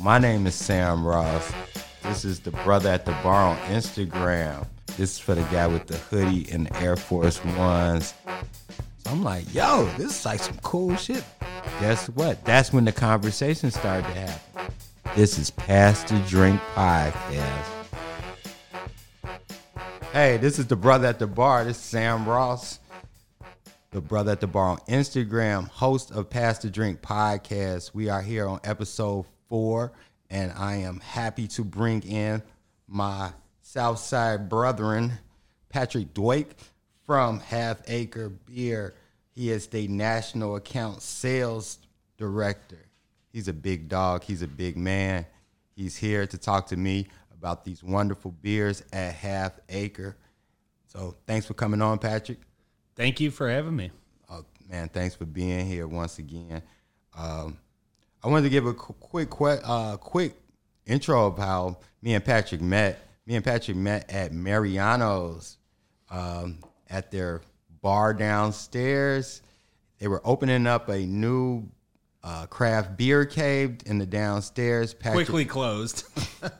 My name is Sam Ross. This is the brother at the bar on Instagram. This is for the guy with the hoodie and the Air Force Ones. So I'm like, yo, this is like some cool shit. Guess what? That's when the conversation started to happen. This is Past the Drink Podcast. Hey, this is the brother at the bar. This is Sam Ross, the brother at the bar on Instagram, host of Past the Drink Podcast. We are here on episode four, and I am happy to bring in my Southside brethren, Patrick Dwake from Half Acre Beer. He is the national account sales director. He's a big dog. He's a big man. He's here to talk to me about these wonderful beers at Half Acre. So thanks for coming on, Patrick. Thank you for having me. Oh, man, thanks for being here once again. Um, I wanted to give a quick, quick, uh, quick intro of how me and Patrick met. Me and Patrick met at Mariano's um, at their bar downstairs. They were opening up a new uh, craft beer cave in the downstairs. Patrick, Quickly closed.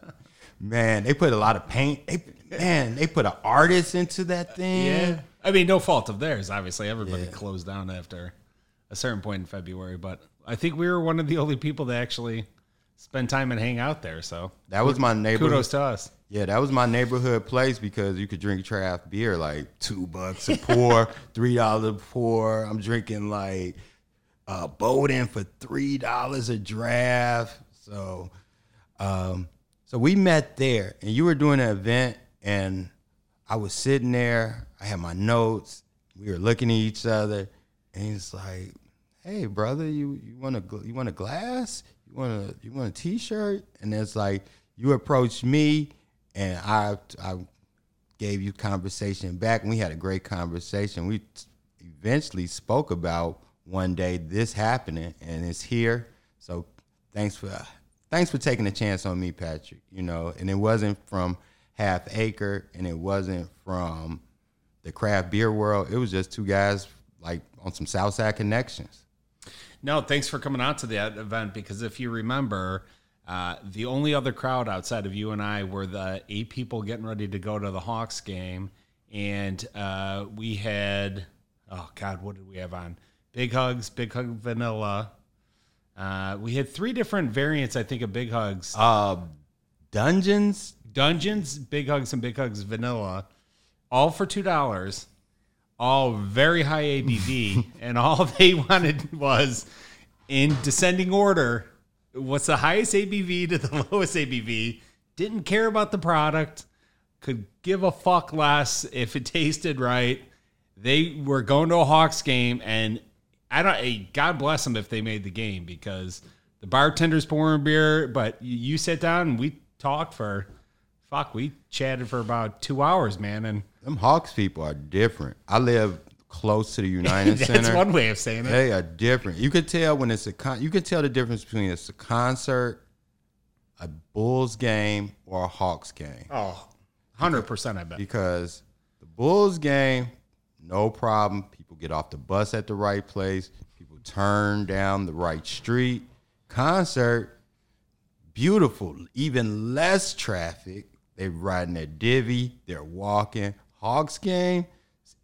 man, they put a lot of paint. They, man, they put an artist into that thing. yeah. I mean, no fault of theirs. Obviously, everybody closed down after a certain point in February, but I think we were one of the only people that actually spend time and hang out there. So That was my neighborhood. kudos to us. Yeah, that was my neighborhood place because you could drink draft beer like two bucks a pour, three dollars a pour. I'm drinking like uh, Bodem for three dollars a draft. So, um, so we met there, and you were doing an event, and I was sitting there. I had my notes. We were looking at each other, and he's like, "Hey, brother, you you want a you want a glass? You want a you want a t-shirt?" And it's like you approached me, and I I gave you conversation back, and we had a great conversation. We eventually spoke about one day this happening, and it's here. So thanks for thanks for taking a chance on me, Patrick. You know, and it wasn't from Half Acre, and it wasn't from the craft beer world. It was just two guys like on some Southside connections. No, thanks for coming out to that event because if you remember, uh, the only other crowd outside of you and I were the eight people getting ready to go to the Hawks game, and uh, we had oh god, what did we have on? Big hugs, big hug vanilla. Uh, we had three different variants, I think, of big hugs. Uh, Dungeons. Dungeons, big hugs, and big hugs vanilla, all for two dollars, all very high ABV, and all they wanted was in descending order. What's the highest ABV to the lowest ABV? Didn't care about the product, could give a fuck less if it tasted right. They were going to a Hawks game, and I don't. God bless them if they made the game because the bartender's pouring beer, but you, you sit down and we talked for fuck. We chatted for about two hours, man, and Them Hawks people are different. I live close to the United that's Center. That's one way of saying it. They are different. You could tell when it's a con- you can tell the difference between it's a concert, a Bulls game, or a Hawks game. Oh, 100 percent. I bet. Because the Bulls game, no problem. People get off the bus at the right place. People turn down the right street. Concert, beautiful, even less traffic. They riding their divvy. They're walking. Hawks game,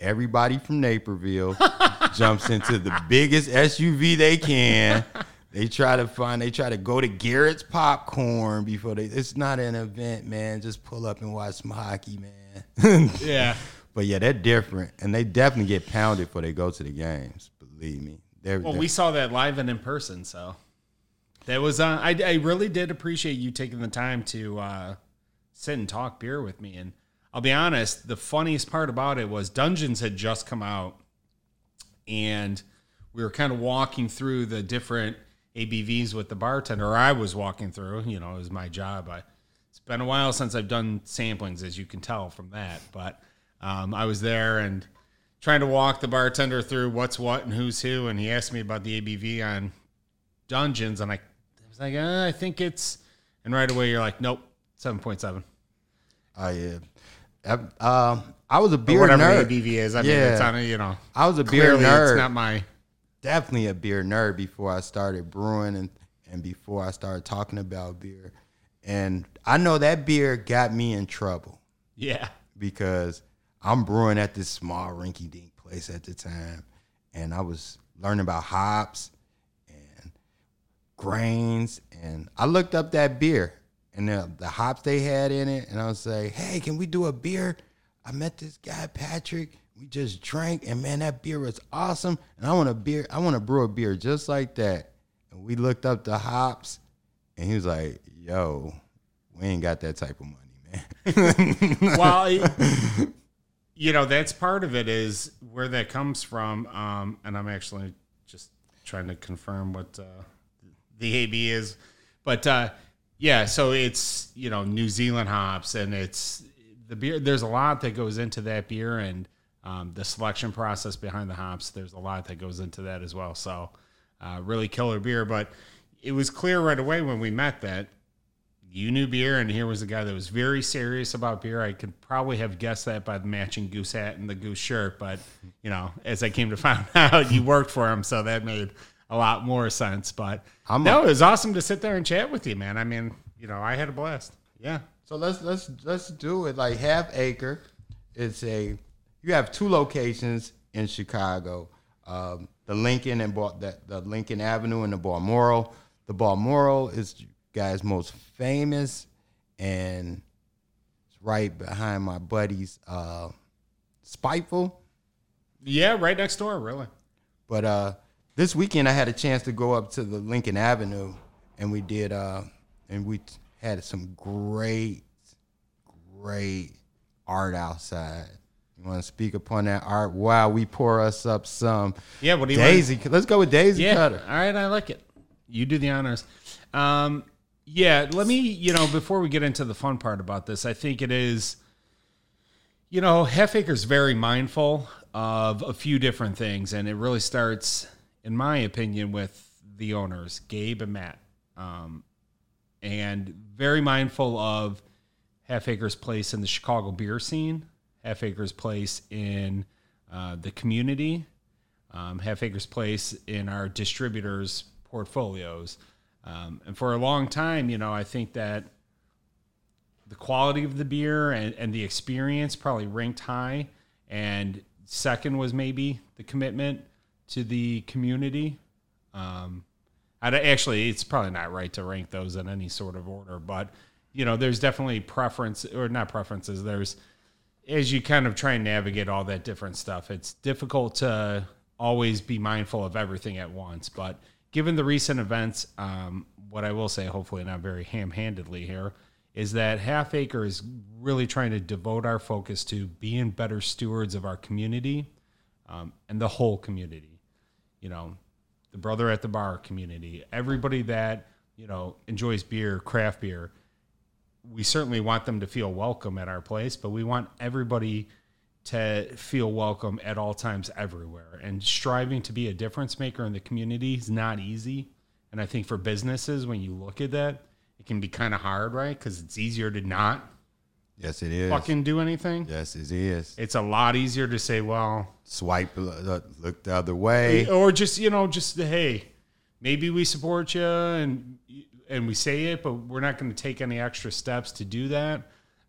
everybody from Naperville jumps into the biggest SUV they can. They try to find. They try to go to Garrett's popcorn before they. It's not an event, man. Just pull up and watch some hockey, man. Yeah. But yeah, they're different, and they definitely get pounded before they go to the games. Believe me. They're, Well, they're- we saw that live and in person, so that was. Uh, I I really did appreciate you taking the time to uh, sit and talk beer with me. And I'll be honest, the funniest part about it was Dungeons had just come out, and we were kind of walking through the different ABVs with the bartender. I was walking through. You know, it was my job. I, it's been a while since I've done samplings, as you can tell from that. But um, I was there and trying to walk the bartender through what's what and who's who, and he asked me about the ABV on Dungeons, and I, I was like, uh, I think it's, and right away you're like, nope, seven point seven. Oh yeah. Um, I, was a beer whatever nerd. ABV is. I mean, Yeah. it's on you know, I was a beer nerd. it's not my. Definitely a beer nerd before I started brewing and and before I started talking about beer. And I know that beer got me in trouble Yeah. because I'm brewing at this small rinky dink place at the time. And I was learning about hops and grains. And I looked up that beer and the, the hops they had in it. And I was like, hey, can we do a beer? I met this guy, Patrick. We just drank, and man, that beer was awesome. And I want a beer, I want to brew a beer just like that. And we looked up the hops, and he was like, yo, we ain't got that type of money, man. well, you know, that's part of it is where that comes from. Um, and I'm actually just trying to confirm what uh, the AB is. But uh, yeah, so it's, you know, New Zealand hops and it's the beer. There's a lot that goes into that beer and um, the selection process behind the hops. There's a lot that goes into that as well. So uh, really killer beer. But it was clear right away when we met that you knew beer, and here was a guy that was very serious about beer. I could probably have guessed that by the matching goose hat and the goose shirt, but you know, as I came to find out, you worked for him, so that made a lot more sense. But I'm no, it was awesome to sit there and chat with you, man. I mean, you know, I had a blast. Yeah, So let's let's let's do it like half acre. It's a you have two locations in Chicago, um, the Lincoln and Bal- the, the Lincoln Avenue and the Balmoral. The Balmoral is guys most famous, and it's right behind my buddy's uh, Spiteful. yeah, right next door, really. But uh, this weekend I had a chance to go up to the Lincoln Avenue, and we did, uh, and we had some great, great art outside. You want to speak upon that art? Wow, we pour us up some Yeah, what do you want? Daisy. Let's go with Daisy Yeah. Cutter. All right, I like it. You do the honors. Um, yeah, let me, you know, before we get into the fun part about this, I think it is, you know, Half Acre's very mindful of a few different things, and it really starts, in my opinion, with the owners, Gabe and Matt, um, and very mindful of Half Acre's place in the Chicago beer scene, Half Acre's place in uh, the community, um, Half Acre's place in our distributors' portfolios. Um, and for a long time, you know, I think that the quality of the beer and, and the experience probably ranked high. And second was maybe the commitment to the community. Um, I'd actually, it's probably not right to rank those in any sort of order, but you know, there's definitely preference or not preferences. There's as you kind of try and navigate all that different stuff, it's difficult to always be mindful of everything at once. But given the recent events, um, what I will say, hopefully not very ham-handedly here, is that Half Acre is really trying to devote our focus to being better stewards of our community um, and the whole community. You know, the brother at the bar community, everybody that you know enjoys beer, craft beer. We certainly want them to feel welcome at our place, but we want everybody to feel welcome at all times everywhere. And striving to be a difference maker in the community is not easy. And I think for businesses, when you look at that, it can be kind of hard, right? Because it's easier to not Yes, it is. fucking do anything. yes, it is. It's a lot easier to say, well, Swipe, uh, look the other way. or just you know just hey maybe we support you and and we say it but we're not going to take any extra steps to do that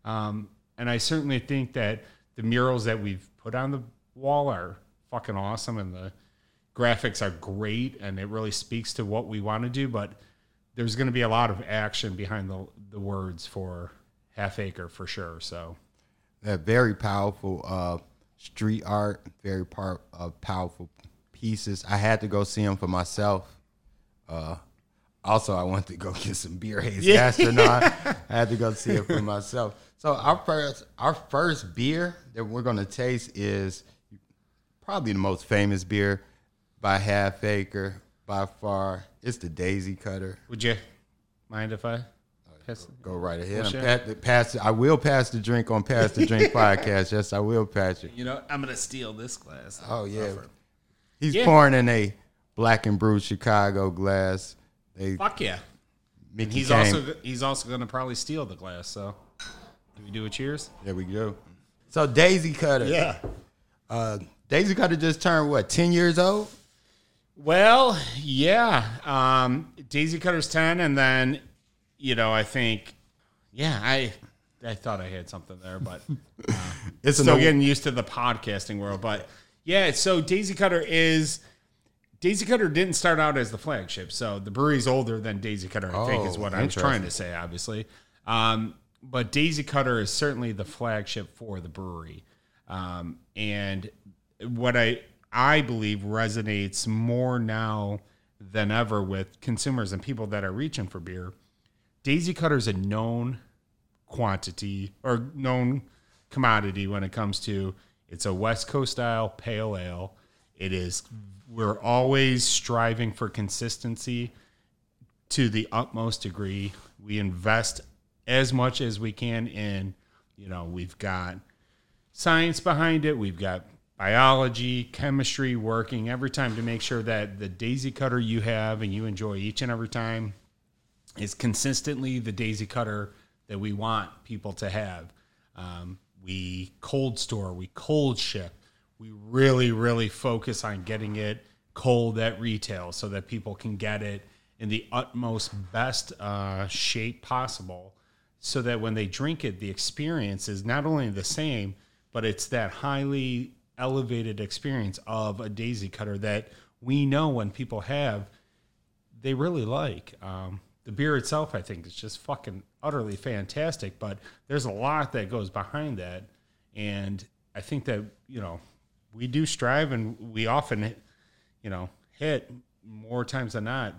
um, and i certainly think that the murals that we've put on the wall are fucking awesome and the graphics are great and it really speaks to what we want to do but there's going to be a lot of action behind the, the words for half acre for sure so that very powerful uh, street art, very part uh, powerful pieces. I had to go see them for myself. Uh, also, I wanted to go get some beer hates astronaut. I had to go see it for myself. So our first, our first beer that we're going to taste is probably the most famous beer by Half Acre by far. It's the Daisy Cutter. would you mind if i pass- Go right ahead. Well, I'm sure. pa- pass, I will pass the drink on Pass the Drink podcast. Yes, I will pass it. you know i'm going to steal this glass Oh yeah, he's Yeah. pouring in a black and brew Chicago glass. They fuck yeah Mickey He's came- also he's also going to probably steal the glass. So, do we do a cheers? there we go. So Daisy Cutter, Yeah. uh, Daisy Cutter just turned what ten years old. Well, yeah. Um, Daisy Cutter's 10, and then, you know, I think, yeah, I I thought I had something there, but uh, It's still getting used to the podcasting world. But yeah, so Daisy Cutter is. Daisy Cutter didn't start out as the flagship, so the brewery's older than Daisy Cutter. I think is Oh, what I was trying to say, obviously. Um, but Daisy Cutter is certainly the flagship for the brewery, um, and what I I believe resonates more now than ever with consumers and people that are reaching for beer. Daisy Cutter is a known quantity or known commodity when it comes to it's a West Coast style pale ale. It is we're always striving for consistency to the utmost degree. We invest as much as we can in, you know, we've got science behind it. We've got biology, chemistry working every time to make sure that the daisy cutter you have and you enjoy each and every time is consistently the daisy cutter that we want people to have. Um, we cold store, we cold ship. We really, really focus on getting it cold at retail so that people can get it in the utmost best uh, shape possible so that when they drink it, the experience is not only the same, but it's that highly elevated experience of a daisy cutter that we know when people have they really like. Um, the beer itself, I think, is just fucking utterly fantastic. But there's a lot that goes behind that, and I think that you know we do strive, and we often, you know, hit more times than not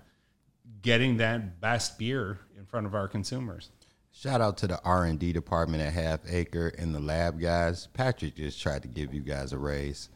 getting that best beer in front of our consumers. Shout out to the R and D department at Half Acre and the lab guys. Patrick just tried to give you guys a raise.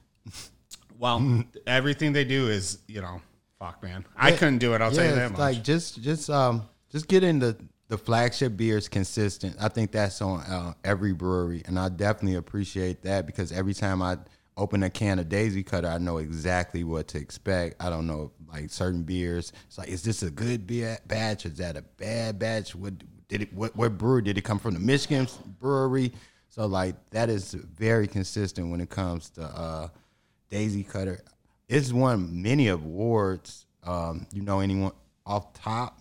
Well, everything they do is, you know, fuck, man. I couldn't do it. I'll tell you that much. like just just um just getting the the flagship beers consistent. I think that's on uh, every brewery, and I definitely appreciate that because every time I open a can of Daisy Cutter, I know exactly what to expect. I don't know like certain beers. It's like, is this a good beer batch? Is that a bad batch? What did it? What what brewery did it come from? The Michigan brewery. So like that is very consistent when it comes to uh, Daisy Cutter. It's won many awards. Um, you know anyone off top?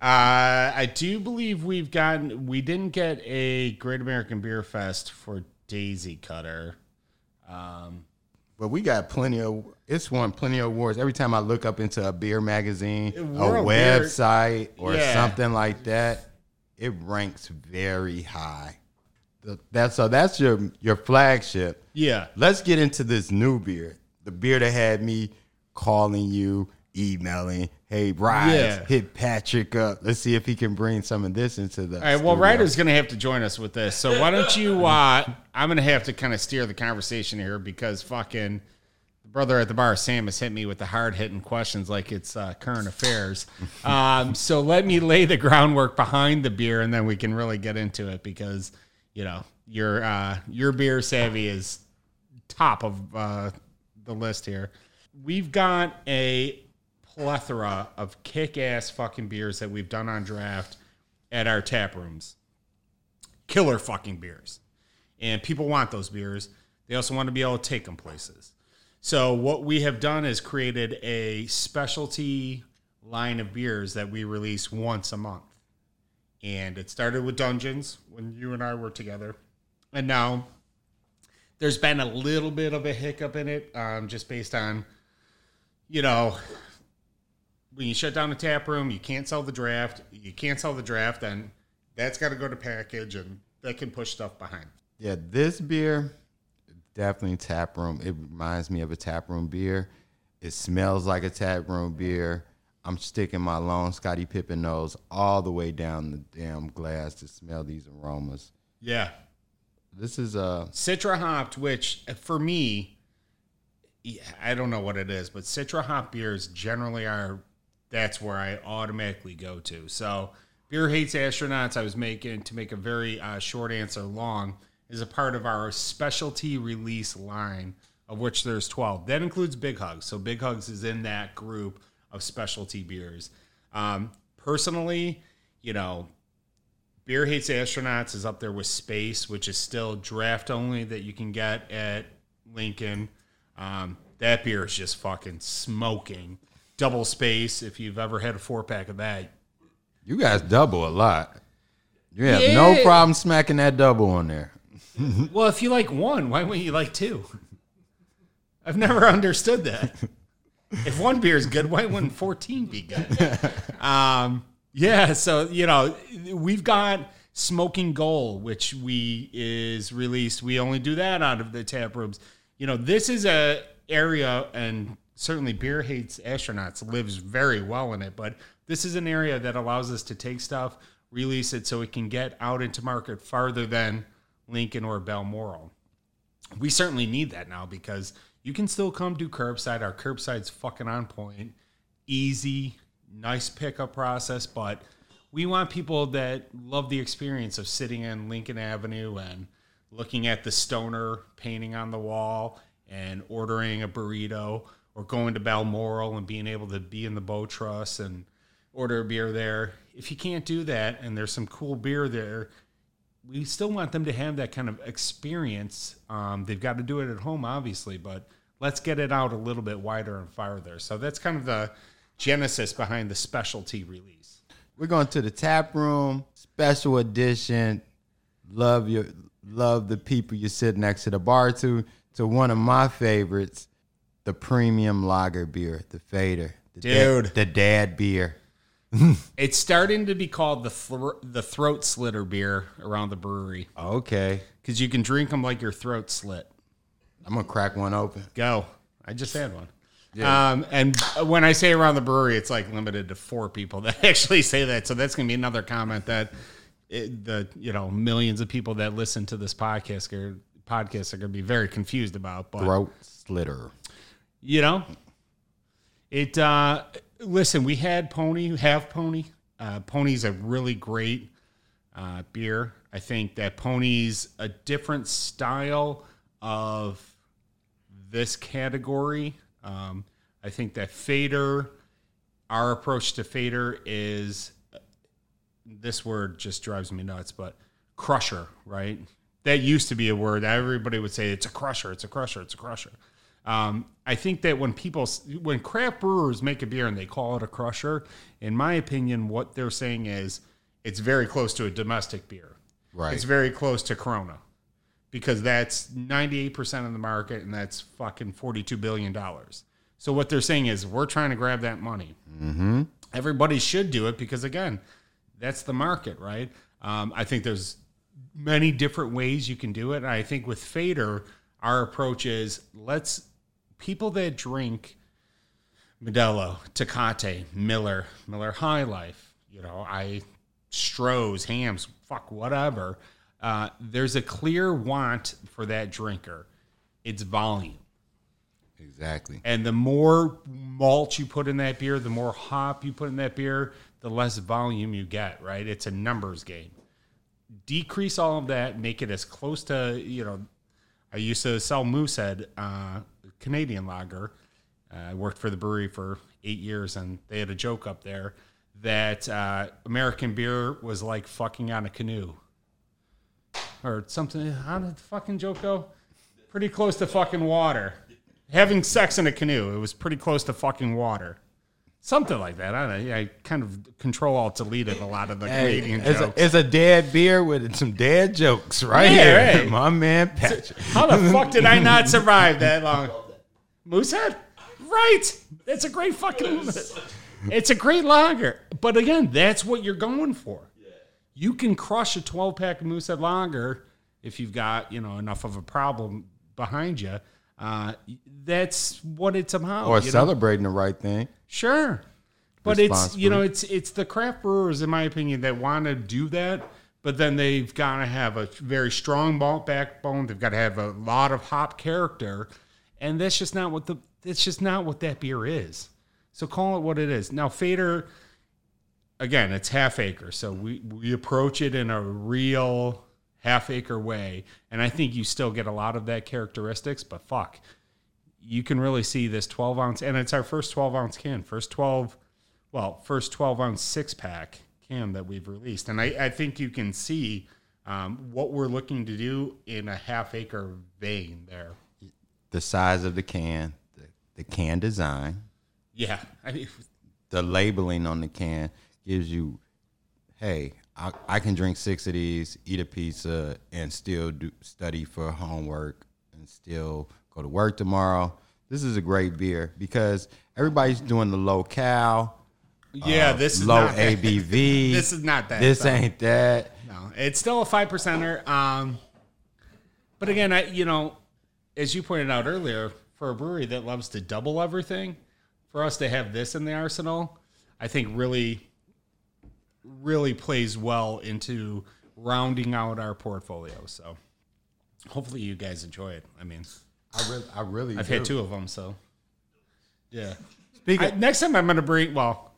Uh, I do believe we've gotten. We didn't get a Great American Beer Fest for Daisy Cutter. Um, But we got plenty of. It's won plenty of awards. Every time I look up into a beer magazine, a Beer- website, or Yeah. something like that, it ranks very high. That's so. That's your your flagship. yeah, Let's get into this new beer. The beer that had me calling you, emailing, hey, Rise, Yeah. hit Patrick up. Let's see if he can bring some of this into the. All right. Well. Ryder's going to have to join us with this. So why don't you? Uh, I'm going to have to kind of steer the conversation here because fucking the brother at the bar, Sam, has hit me with the hard hitting questions like it's uh, current affairs. Um, so let me lay the groundwork behind the beer, and then we can really get into it because you know your uh, your beer savvy is top of uh, the list here. We've got a plethora of kick ass fucking beers that we've done on draft at our tap rooms. Killer fucking beers. And people want those beers. They also want to be able to take them places. So, what we have done is created a specialty line of beers that we release once a month. And it started with Dungeons when you and I were together. And now there's been a little bit of a hiccup in it, um, just based on, you know, when you shut down the tap room, you can't sell the draft. You can't sell the draft, then that's got to go to package, and that can push stuff behind. Yeah, this beer definitely tap room. It reminds me of a tap room beer. It smells like a tap room beer. I'm sticking my long Scottie Pippen nose all the way down the damn glass to smell these aromas. Yeah, This is uh Citra hopped, which uh, for me, I don't know what it is, but Citra hop beers generally are. That's where I automatically go to. So, beer hates astronauts. I was making to make a very uh, short answer long is a part of our specialty release line, of which there's twelve. That includes Big Hugs. So, Big Hugs is in that group of specialty beers. Um, personally, you know, Beer Hates Astronauts is up there with Space, which is still draft only that you can get at Lincoln. Um, that beer is just fucking smoking. Double space. If you've ever had a four pack of that, You guys double a lot. You have no problem smacking that double on there. well, if you like one, why wouldn't you like two? I've never understood that. If one beer is good, why wouldn't 14 be good? Um, yeah, so you know, we've got Smoking Goal, which we is released. We only do that out of the tap rooms. You know, this is a area, and certainly Beer Hates Astronauts lives very well in it. But this is an area that allows us to take stuff, release it, so it can get out into market farther than Lincoln or Balmoral we certainly need that now because you can still come do curbside. Our curbside's fucking on point, easy, nice pickup process. But we want people that love the experience of sitting in Lincoln Avenue and looking at the stoner painting on the wall and ordering a burrito or going to Balmoral and being able to be in the boat truss and order a beer there. If you can't do that and there's some cool beer there, we still want them to have that kind of experience. Um, they've got to do it at home, obviously, but let's get it out a little bit wider and farther. So that's kind of the genesis behind the specialty release. We're going to the tap room, special edition. Love your love the people you sit next to the bar to. To one of my favorites, the premium lager beer, the Fader. The Dude. dad, the dad beer. It's starting to be called the the throat slitter beer around the brewery Okay, because you can drink them like your throat slit. I'm gonna crack one open. Go. I just had one. Um, and when I say around the brewery, it's like limited to four people that actually say that. So that's going to be another comment that it, the you know millions of people that listen to this podcast are podcasts are going to be very confused about. But Throat slitter. you know, it. Uh, listen, we had Pony, have Pony. Uh, Pony's a really great uh, beer. I think that Pony's a different style of this category. Um, I think that Fader, our approach to Fader is this word just drives me nuts, but crusher, right? That used to be a word. Everybody would say it's a crusher, it's a crusher, it's a crusher. Um, I think that when people, when craft brewers make a beer and they call it a crusher, in my opinion, what they're saying is it's very close to a domestic beer. Right. It's very close to Corona because that's 98% of the market and that's fucking $42 billion. So what they're saying is we're trying to grab that money. Mm-hmm. Everybody should do it because, again, that's the market, right? Um, I think there's many different ways you can do it. And I think with Fader, our approach is let's people that drink Modelo, Tecate, Miller, Miller High Life, you know, I Stroh's, Hamm's, fuck whatever. Uh, there's a clear want for that drinker. It's volume. Exactly. And the more malt you put in that beer, the more hop you put in that beer, the less volume you get, right? It's a numbers game. Decrease all of that, make it as close to, you know, I used to sell Moosehead, uh, Canadian lager. Uh, I worked for the brewery for eight years, and they had a joke up there that uh, American beer was like fucking on a canoe. Or something. How did the fucking joke go? Pretty close to fucking water having sex in a canoe. It was pretty close to fucking water. Something like that. I don't know. I kind of control alt deleted a lot of the Hey, Canadian it's, jokes. a, it's a dad beer with some dad jokes right Yeah, here. right. My man Patrick. How the fuck did I not survive that long? Moosehead? Right. It's a great fucking. It's a great lager. But again, that's what you're going for. You can crush a 12 pack of Moosehead lager if you've got you know enough of a problem behind you. Uh, that's what it's about. Or you know? celebrating the right thing. Sure. But it's you know it's it's the craft brewers in my opinion that want to do that, but then they've got to have a very strong malt backbone. They've got to have a lot of hop character, and that's just not what the that's just not what that beer is. So call it what it is. Now Fader, again, it's half acre, so we we approach it in a real half acre way, and I think you still get a lot of that characteristics. But fuck, you can really see this 12 ounce, and it's our first 12 ounce can, first 12, well, first 12 ounce six pack can that we've released. And I, I think you can see um, what we're looking to do in a half acre vein there. The size of the can, the the can design, Yeah, I mean, the labeling on the can gives you, hey, I, I can drink six of these, eat a pizza, and still do study for homework and still go to work tomorrow. This is a great beer because everybody's doing the low cal, yeah. this is low. ABV. This is not that. This so. ain't that. No, it's still a five percenter. Um, but again, I you know, as you pointed out earlier, for a brewery that loves to double everything, for us to have this in the arsenal, I think really, really plays well into rounding out our portfolio. So, hopefully, you guys enjoy it. I mean, I really, I really. I've do. had two of them, so yeah. Speaking, I, next time, I'm gonna bring well.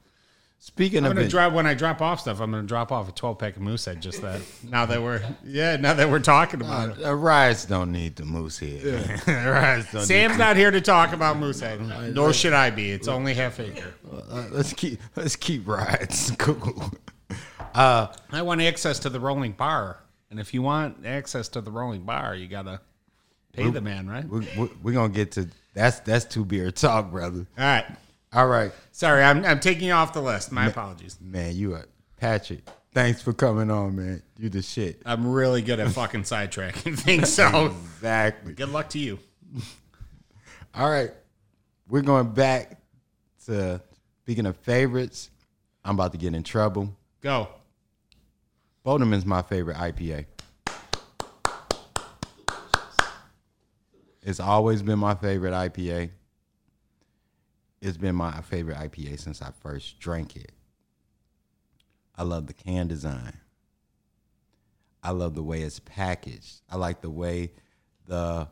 speaking of I'm of gonna it, drop when I drop off stuff. I'm gonna drop off a 12 pack of Moosehead. Just that. Now that we're yeah, now that we're talking about it. uh, riots don't need the Moosehead. riots don't Sam's not here to talk about Moosehead, nor should I be. It's only half acre. need, uh, let's keep let's keep riots cool. Uh, I want access to the rolling bar, and if you want access to the rolling bar, you gotta pay the man, right? All we, we, we're gonna get to that's that's two beer talk, brother. All right, all right. Sorry, I'm I'm taking you off the list. My apologies. man. You are Patrick. Thanks for coming on, man. You the shit. I'm really good at fucking sidetracking things. So Exactly. good luck to you. All right, we're going back to speaking of favorites. I'm about to get in trouble. Go. Bodem is my favorite IPA. It's always been my favorite IPA. It's been my favorite IPA since I first drank it. I love the can design. I love the way it's packaged. I like the way the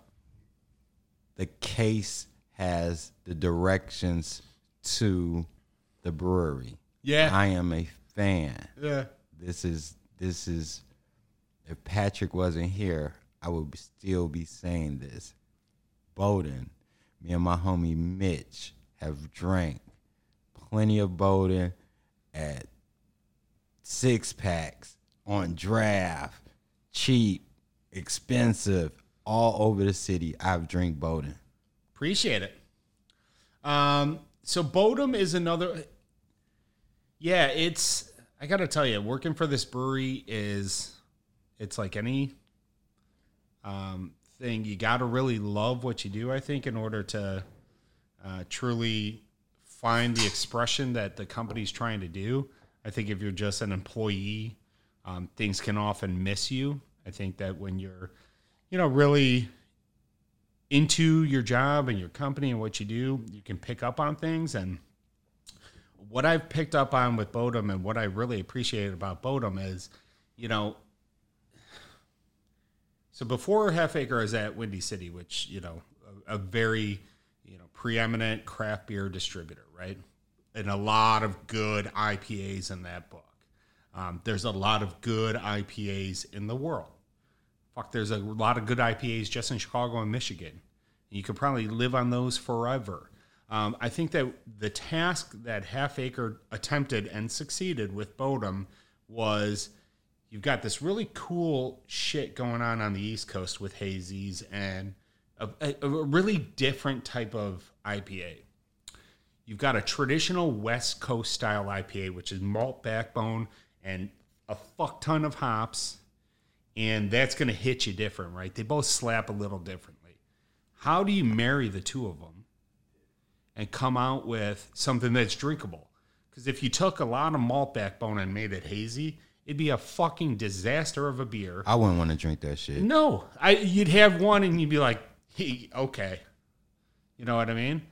the case has the directions to the brewery. Yeah. I am a fan Yeah. this is this is if Patrick wasn't here, I would still be saying this. Bodem, me and my homie Mitch have drank plenty of Bodem at six packs on draft, cheap, expensive, all over the city. I've drank Bodem. Appreciate it. Um, so Bodem is another. Yeah, it's. I gotta tell you, working for this brewery is. It's like any um, thing. You gotta really love what you do. I think in order to uh, truly find the expression that the company's trying to do. I think if you're just an employee, um, things can often miss you. I think that when you're, you know, really into your job and your company and what you do, you can pick up on things. And what I've picked up on with Bodem and what I really appreciate about Bodem is, you know, so before Half Acre I was at Windy City, which, you know, a, a very, you know, preeminent craft beer distributor, right? And a lot of good IPAs in that book. Um, there's a lot of good IPAs in the world fuck, there's a lot of good IPAs just in Chicago and Michigan. You could probably live on those forever. Um, I think that the task that Half Acre attempted and succeeded with Bodem was you've got this really cool shit going on on the East Coast with hazies and a, a, a really different type of IPA. You've got a traditional West Coast style IPA, which is malt backbone and a fuck ton of hops and that's going to hit you different, right? They both slap a little differently. How do you marry the two of them and come out with something that's drinkable? Because if you took a lot of malt backbone and made it hazy, it'd be a fucking disaster of a beer. I wouldn't want to drink that shit. No, I you'd have one and you'd be like, hey, okay, you know what I mean?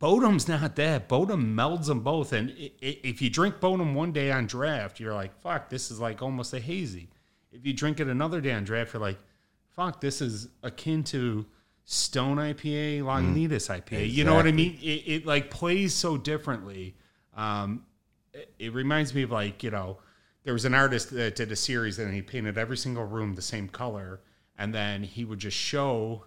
Bodem's not that. Bodem melds them both, and if you drink Bodem one day on draft, you're like, fuck, this is like almost a hazy. If you drink it another day on draft, you're like, fuck, this is akin to Stone IPA, Lagunitas IPA. You know what I mean? It, it like plays so differently. Um, it, it reminds me of like you know, there was an artist that did a series and he painted every single room the same color, and then he would just show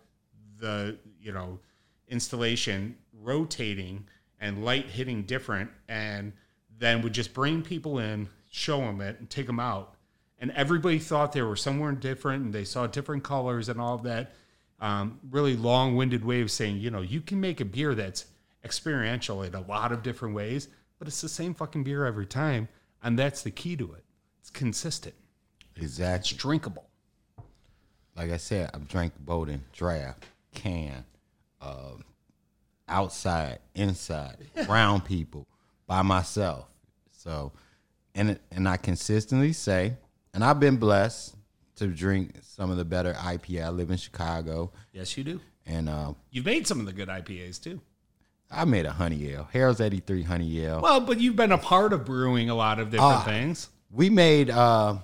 the you know installation rotating and light hitting different, and then would just bring people in, show them it, and take them out. And everybody thought they were somewhere different, and they saw different colors and all that. Um, really long-winded way of saying, you know, you can make a beer that's experiential in a lot of different ways, but it's the same fucking beer every time, and that's the key to it. It's consistent. It's Exactly. drinkable. Like I said, I've drank Bodem, draft, can, um, outside, inside, around people, by myself. So, and it, and I consistently say, and I've been blessed to drink some of the better IPA. I live in Chicago, Yes, you do. and uh, You've made some of the good IPAs too. I made a honey ale, Harold's eighty three honey ale. Well, but you've been a part of brewing a lot of different Ah. things. we made uh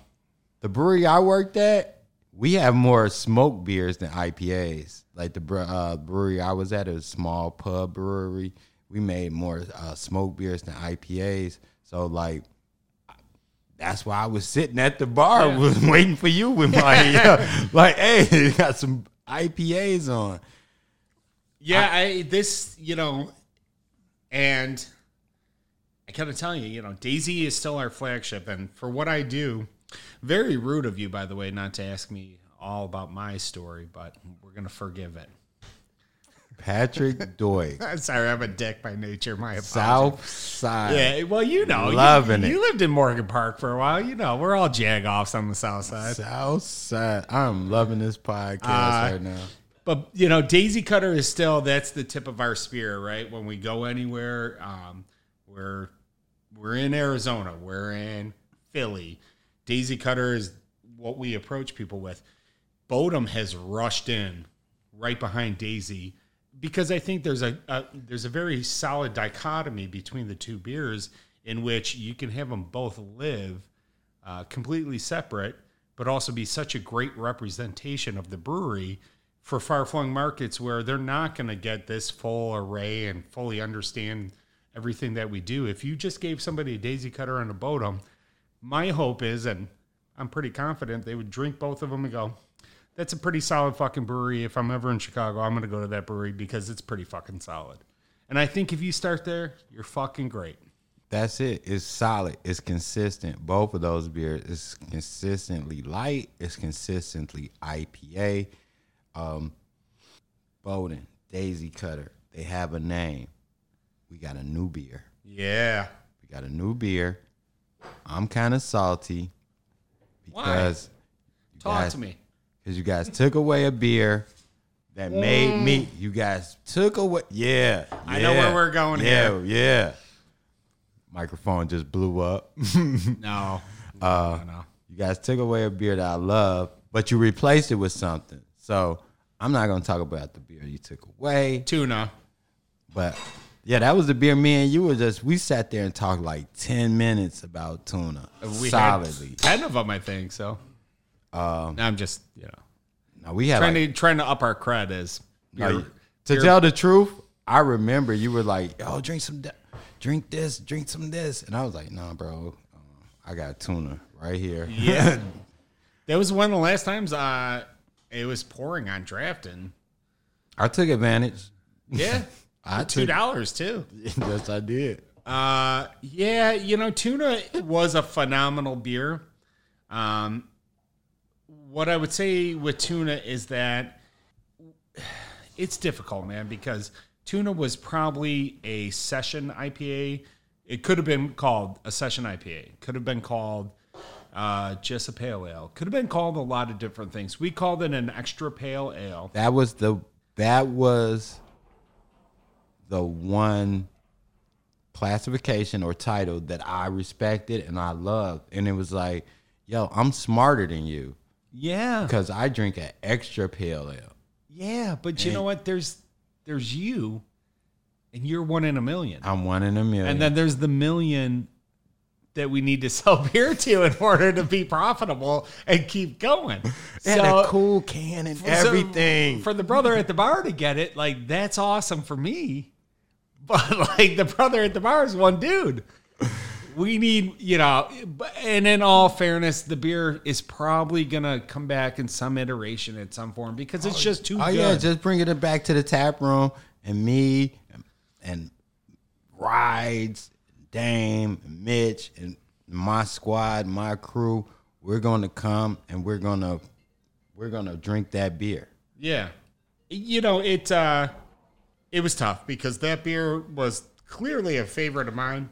the brewery I worked at. We have more smoked beers than IPAs. Like the uh, brewery I was at, it was a small pub brewery. We made more uh, smoked beers than IPAs. So like, that's why I was sitting at the bar, Yeah. was waiting for you with my uh, like, hey, you got some IPAs on. Yeah, I, this, you know, and I kind of tell you, you know, Daisy is still our flagship, and for what I do, very rude of you, by the way, not to ask me all about my story, but we're gonna forgive it. Patrick Doig, I'm sorry, I'm a dick by nature. My apologies. South Side. Yeah, well, you know, you- Loving you, it. lived in Morgan Park for a while. You know, we're all jagoffs on the south side. South Side. I'm loving this podcast Uh, right now. But you know, Daisy Cutter is still that's the tip of our spear, right? When we go anywhere, um, we're we're in Arizona, we're in Philly. Daisy Cutter is what we approach people with. Bodem has rushed in right behind Daisy because I think there's a, a there's a very solid dichotomy between the two beers in which you can have them both live uh, completely separate, but also be such a great representation of the brewery for far flung markets where they're not going to get this full array and fully understand everything that we do. If you just gave somebody a daisy cutter and a Bodem, my hope is, and I'm pretty confident they would drink both of them and go, that's a pretty solid fucking brewery. If I'm ever in Chicago, I'm going to go to that brewery because it's pretty fucking solid. And I think if you start there, you're fucking great. That's it. It's solid. It's consistent. Both of those beers is consistently light. It's consistently IPA. Um, Bodem, Daisy Cutter. They have a name. We got a new beer. Yeah. We got a new beer. I'm kind of salty Why? because Talk guys- to me. Because you guys took away a beer that made me. You guys took away. Yeah, I know yeah, where we're going yeah, here. Yeah. Microphone just blew up. No. Uh, no, no. You guys took away a beer that I love, but you replaced it with something. So I'm not gonna talk about the beer you took away, Tuna. but yeah, that was the beer. Me and you were just we sat there and talked like ten minutes about tuna We solidly. ten of them, I think. So Um, I'm just you know now we had trying like, to trying to up our cred as No, beer- to beer- tell the truth, I remember you were like, "Yo, drink some, da- drink this, drink some of this," and I was like, "Nah, bro, uh, I got tuna right here." Yeah. That was one of the last times uh, it was pouring on drafting. I took advantage. yeah, I two dollars too. yes, I did. Uh, yeah, you know, tuna was a phenomenal beer. Um, what I would say with tuna is that it's difficult, man, because tuna was probably a session IPA. It could have been called a session IPA. Could have been called uh, just a pale ale. Could have been called a lot of different things. We called it an extra pale ale. That was the that was the one classification or title that I respected and I loved, and it was like, "Yo, I'm smarter than you Yeah, because I drink an extra pale ale." yeah, but you know what? There's there's you, and you're one in a million. I'm one in a million. And then there's the million that we need to sell beer to in order to be profitable and keep going. and a cool can and so everything. for the brother at the bar to get it, like that's awesome for me. But like the brother at the bar is one dude. We need, you know, and in all fairness, the beer is probably gonna come back in some iteration in some form because it's just too oh good. yeah, just bringing it back to the tap room and me and, and rides, Dame, and Mitch, and my squad, my crew. We're gonna come and we're gonna we're gonna drink that beer. yeah. you know it. uh It was tough because that beer was clearly a favorite of mine.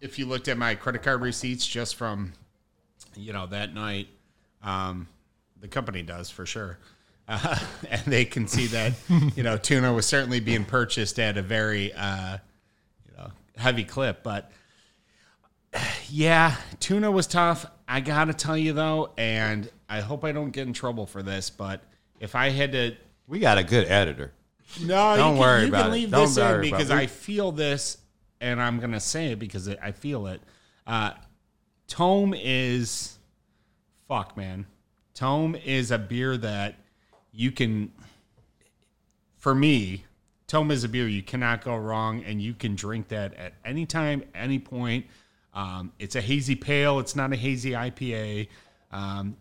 If you looked at my credit card receipts just from, you know, that night, um, the company does for sure. Uh, and they can see that, you know, tuna was certainly being purchased at a very, uh, you know, heavy clip. But yeah, tuna was tough. I got to tell you, though, and I hope I don't get in trouble for this, but if I had to We got a good editor. no, Don't you can, worry you about can it. leave Don't this in because. I feel this, and I'm gonna say it because I feel it. Uh, Tome is, fuck, man. Tome is a beer that you can. For me, Tome is a beer you cannot go wrong, and you can drink that at any time, any point. Um, it's a hazy pale. It's not a hazy IPA. Um,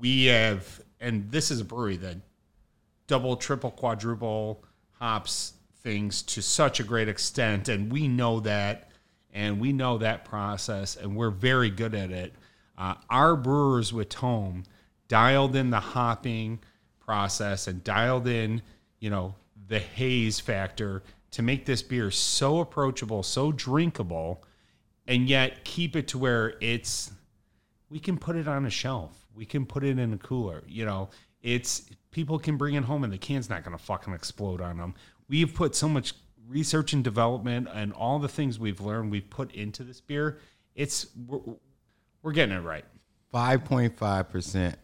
we have, and this is a brewery that double, triple, quadruple hops things to such a great extent. And we know that, and we know that process, and we're very good at it. Uh, our brewers with Tome dialed in the hopping process and dialed in, you know, the haze factor to make this beer so approachable, so drinkable, and yet keep it to where it's we can put it on a shelf. We can put it in a cooler. You know, it's people can bring it home and the can's not going to fucking explode on them. We've put so much research and development and all the things we've learned we've put into this beer. It's we're, we're getting it right. Five point five percent.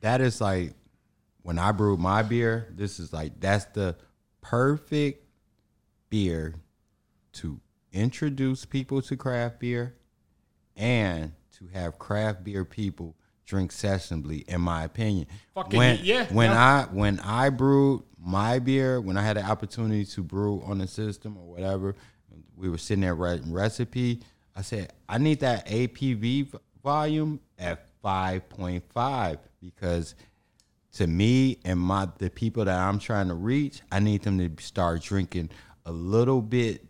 That is like when I brewed my beer. This is like that's the perfect beer to introduce people to craft beer and to have craft beer people drink sessionably. In my opinion, Fucking when yeah, when yeah. I when I brewed my beer, when I had the opportunity to brew on the system or whatever, we were sitting there writing recipe. I said I need that ABV volume at five point five because to me and my the people that I'm trying to reach, I need them to start drinking a little bit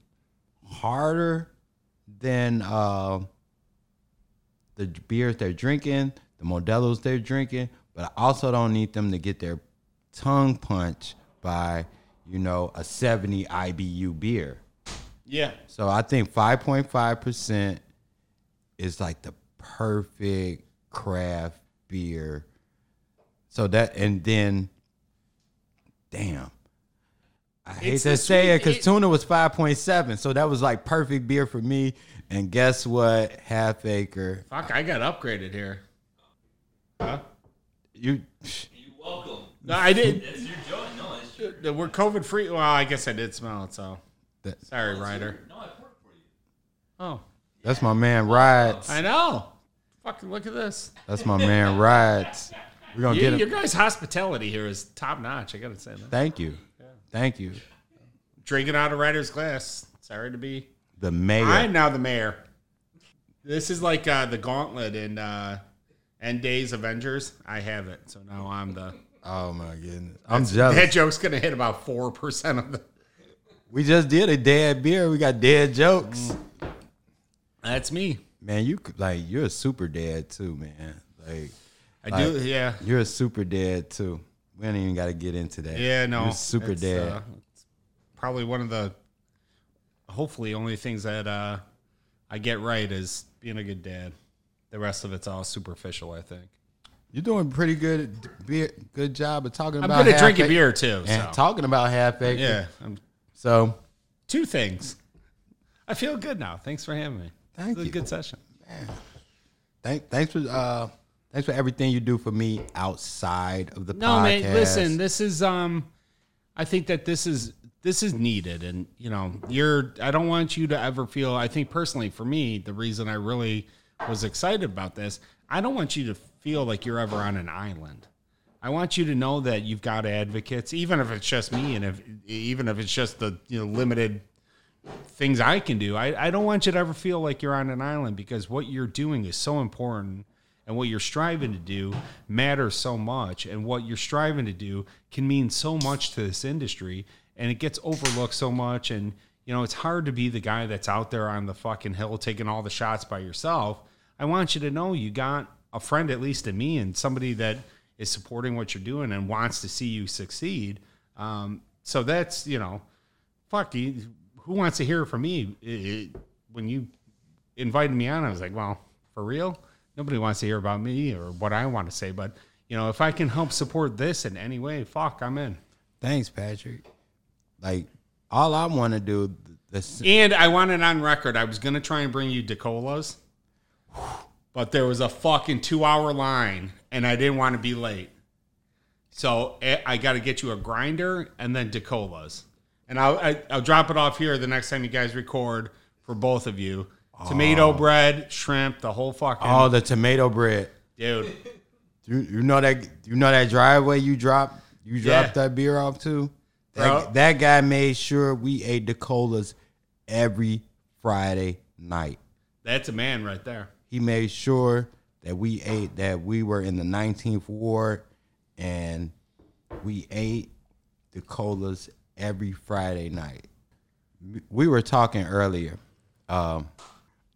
harder than uh, the beers they're drinking, the Modelo's they're drinking, but I also don't need them to get their tongue punched by, you know, a 70 IBU beer. Yeah. So I think 5.5% is like the perfect craft beer. So that, and then, damn. I hate It's to say sweet- it because tuna was 5.7. So that was like perfect beer for me. And guess what? Half acre. Fuck, I got upgraded here. Huh? You, You welcome. No, I did. That's your joy. No. We're COVID free. Well, I guess I did smell it. So that, sorry, Ryder. No, I work for you. Oh, that's my man, Rides. I know. Fucking look at this. That's my man, Rides. We're going to You, get your guys' hospitality here is top notch. I gotta say that. Thank you. Thank you. Drinking out of Ryder's glass. Sorry to be. The mayor. I'm now the mayor. This is like uh, the gauntlet in uh, Endgame Avengers. I have it, so now I'm the. Oh, my goodness. I'm jealous. That joke's gonna hit about four percent of the. We just did a dead beer. We got dead jokes. That's me. Man, you like you're a super dad too, man. Like I do. Yeah. you're a super dad too. We don't even got to get into that. Yeah. No. you're super it's, dad. uh, probably one of the. Hopefully, only things that uh, I get right is being a good dad. The rest of it's all superficial. I think. You're doing pretty good. Beer, good job of talking I'm about. good at drinking beer too. and So. talking about half acre. Yeah. I'm, So two things. I feel good now. Thanks for having me. Thank it was you. a good session. thank, thanks for uh, thanks for everything you do for me outside of the No, podcast. man. Listen, this is um, I think that this is this is needed, and you know, you're. I don't want you to ever feel. I think personally, for me, the reason I really was excited about this, I don't want you to feel like you're ever on an island. I want you to know that you've got advocates, even if it's just me, and if even if it's just the you know limited things I can do. I, I don't want you to ever feel like you're on an island because what you're doing is so important and what you're striving to do matters so much and what you're striving to do can mean so much to this industry and it gets overlooked so much and you know it's hard to be the guy that's out there on the fucking hill taking all the shots by yourself. I want you to know you got a friend at least to me and somebody that is supporting what you're doing and wants to see you succeed. Um, so that's you know, fuck you. Who wants to hear from me? It- it- when you invited me on, I was like, well, for real, nobody wants to hear about me or what I want to say. But you know, if I can help support this in any way, fuck, I'm in. Thanks, Patrick. Like all I want to do, the, And I want it on record, I was gonna try and bring you DiCola's, but there was a fucking two hour line, and I didn't want to be late. So eh, I got to get you a grinder and then DiCola's, and I'll I, I'll drop it off here the next time you guys record for both of you. Tomato bread, shrimp, the whole fucking oh the tomato bread. dude. You, you know that you know that driveway you dropped you dropped Yeah. that beer off to. That, that guy made sure we ate the colas every Friday night. That's a man right there. He made sure that we ate that we were in the 19th ward and we ate the colas every Friday night. We were talking earlier. Um,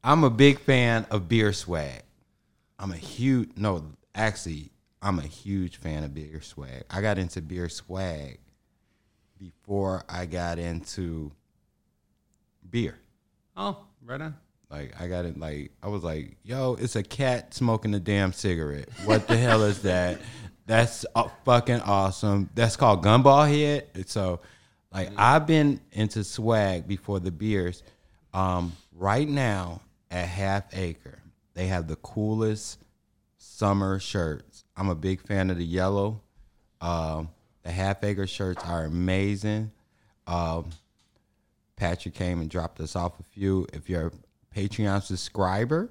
I'm a big fan of beer swag. I'm a huge no, actually, I'm a huge fan of beer swag. I got into beer swag before I got into beer. Oh, right on. Like I got it. Like I was like, "Yo, it's a cat smoking a damn cigarette. What the hell is that? That's uh, fucking awesome. That's called Gumballhead." So, like, I've been into swag before the beers. Um, right now at Half Acre, they have the coolest summer shirts. I'm a big fan of the yellow. Um, the Half Acre shirts are amazing. Um, Patrick came and dropped us off a few. If you're Patreon subscriber,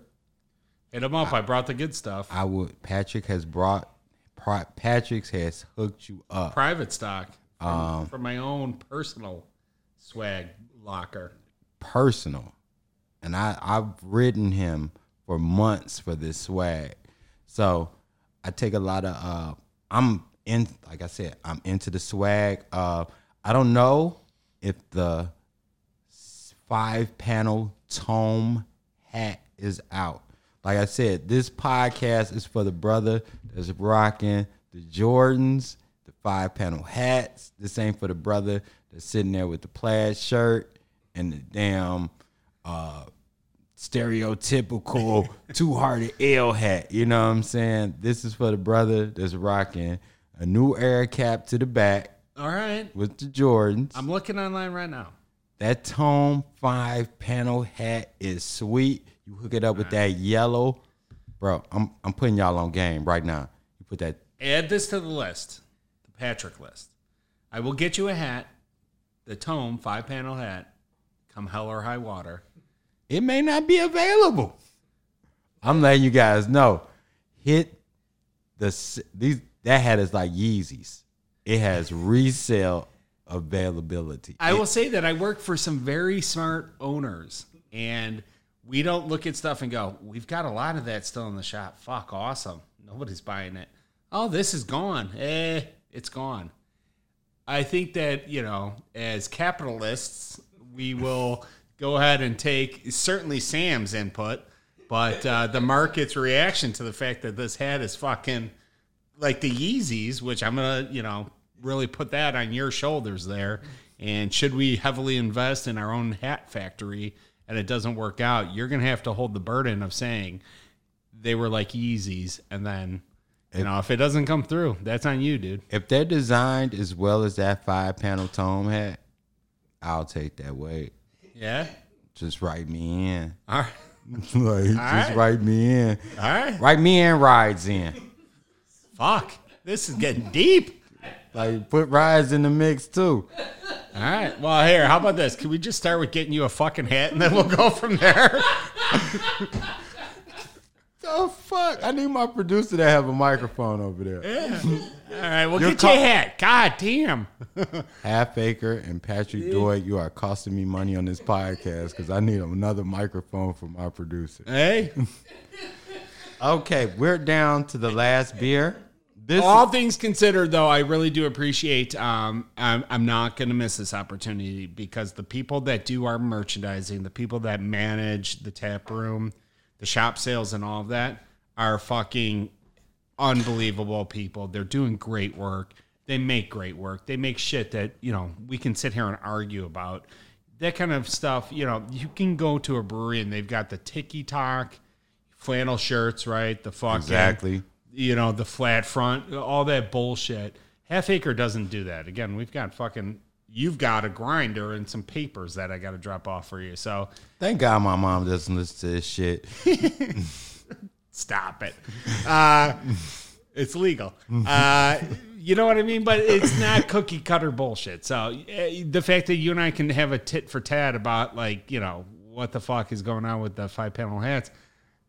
Hit him up. I brought the good stuff. I would. Patrick has brought. Patrick's has hooked you up. Private stock from, Um, from my own personal swag locker. personal, and I I've ridden him for months for this swag. So I take a lot of. uh I'm in. Like I said, I'm into the swag. Uh I don't know if the five panel tome hat is out. Like I said, this podcast is for the brother that's rocking the Jordans, the five panel hats. This ain't for the brother that's sitting there with the plaid shirt and the damn uh, stereotypical two hearted Ale hat. You know what I'm saying? This is for the brother that's rocking a New Era cap to the back All right. with the Jordans. I'm looking online right now. That Tome 5 panel hat is sweet. You hook it up with that yellow. Bro, I'm I'm putting y'all on game right now. You put that Add this to the list, the Patrick list. I will get you a hat, the Tome five panel hat, come hell or high water. it may not be available. I'm letting you guys know. Hit the these that hat is like Yeezys. It has resale availability. I will say that I work for some very smart owners, and we don't look at stuff and go, "We've got a lot of that still in the shop. Fuck, awesome. Nobody's buying it. Oh, this is gone. Eh, it's gone." I think that you know, as capitalists, we will go ahead and take certainly Sam's input, but uh, the market's reaction to the fact that this hat is fucking like the Yeezys, which I'm gonna, you know, really put that on your shoulders there. And should we heavily invest in our own hat factory and it doesn't work out, you're gonna have to hold the burden of saying they were like Yeezys, and then you know if it doesn't come through, that's on you, dude. if they're designed as well as that five panel tome hat, I'll take that weight. Yeah. Just write me in. All right. like, just right. write me in. All right. Write me in rides in. Fuck. This is getting deep. Like put rides in the mix too. All right. Well, here, how about this? Can we just start with getting you a fucking hat and then we'll go from there? Oh fuck! I need my producer to have a microphone over there. All right, we'll You're get co- you a hat. God damn. Half Acre and Patrick Doyle, you are costing me money on this podcast because I need another microphone for my producer. Hey. Okay, we're down to the last beer. This All things considered, though, I really do appreciate. Um, I'm, I'm not going to miss this opportunity because the people that do our merchandising, the people that manage the tap room, the shop sales, and all of that are fucking unbelievable people. They're doing great work. they make great work. They make shit that you know we can sit here and argue about. That kind of stuff, you know, you can go to a brewery and they've got the tiki talk, flannel shirts, right? The fucking Exactly. You know, the flat front, all that bullshit. Half Acre doesn't do that. Again, we've got fucking, you've got a grinder and some papers that I got to drop off for you. So Thank God my mom doesn't listen to this shit. stop it. Uh, it's legal. Uh, you know what I mean? But it's not cookie cutter bullshit. So uh, the fact that you and I can have a tit for tat about, like, you know, what the fuck is going on with the five panel hats,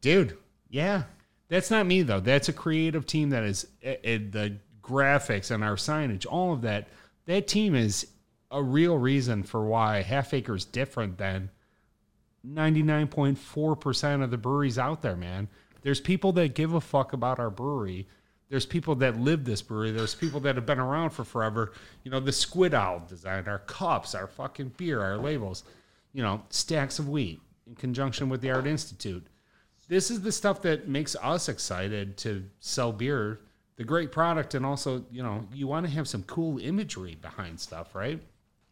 dude, yeah. That's not me, though. That's a creative team that is uh, uh, the graphics and our signage, all of that. That team is a real reason for why Half Acre is different than 99.4% of the breweries out there, man. There's people that give a fuck about our brewery. There's people that live this brewery. There's people that have been around for forever. You know, the squid owl design, our cups, our fucking beer, our labels, you know, stacks of wheat in conjunction with the Art Institute. This is the stuff that makes us excited to sell beer, the great product, and also, you know, you want to have some cool imagery behind stuff, right?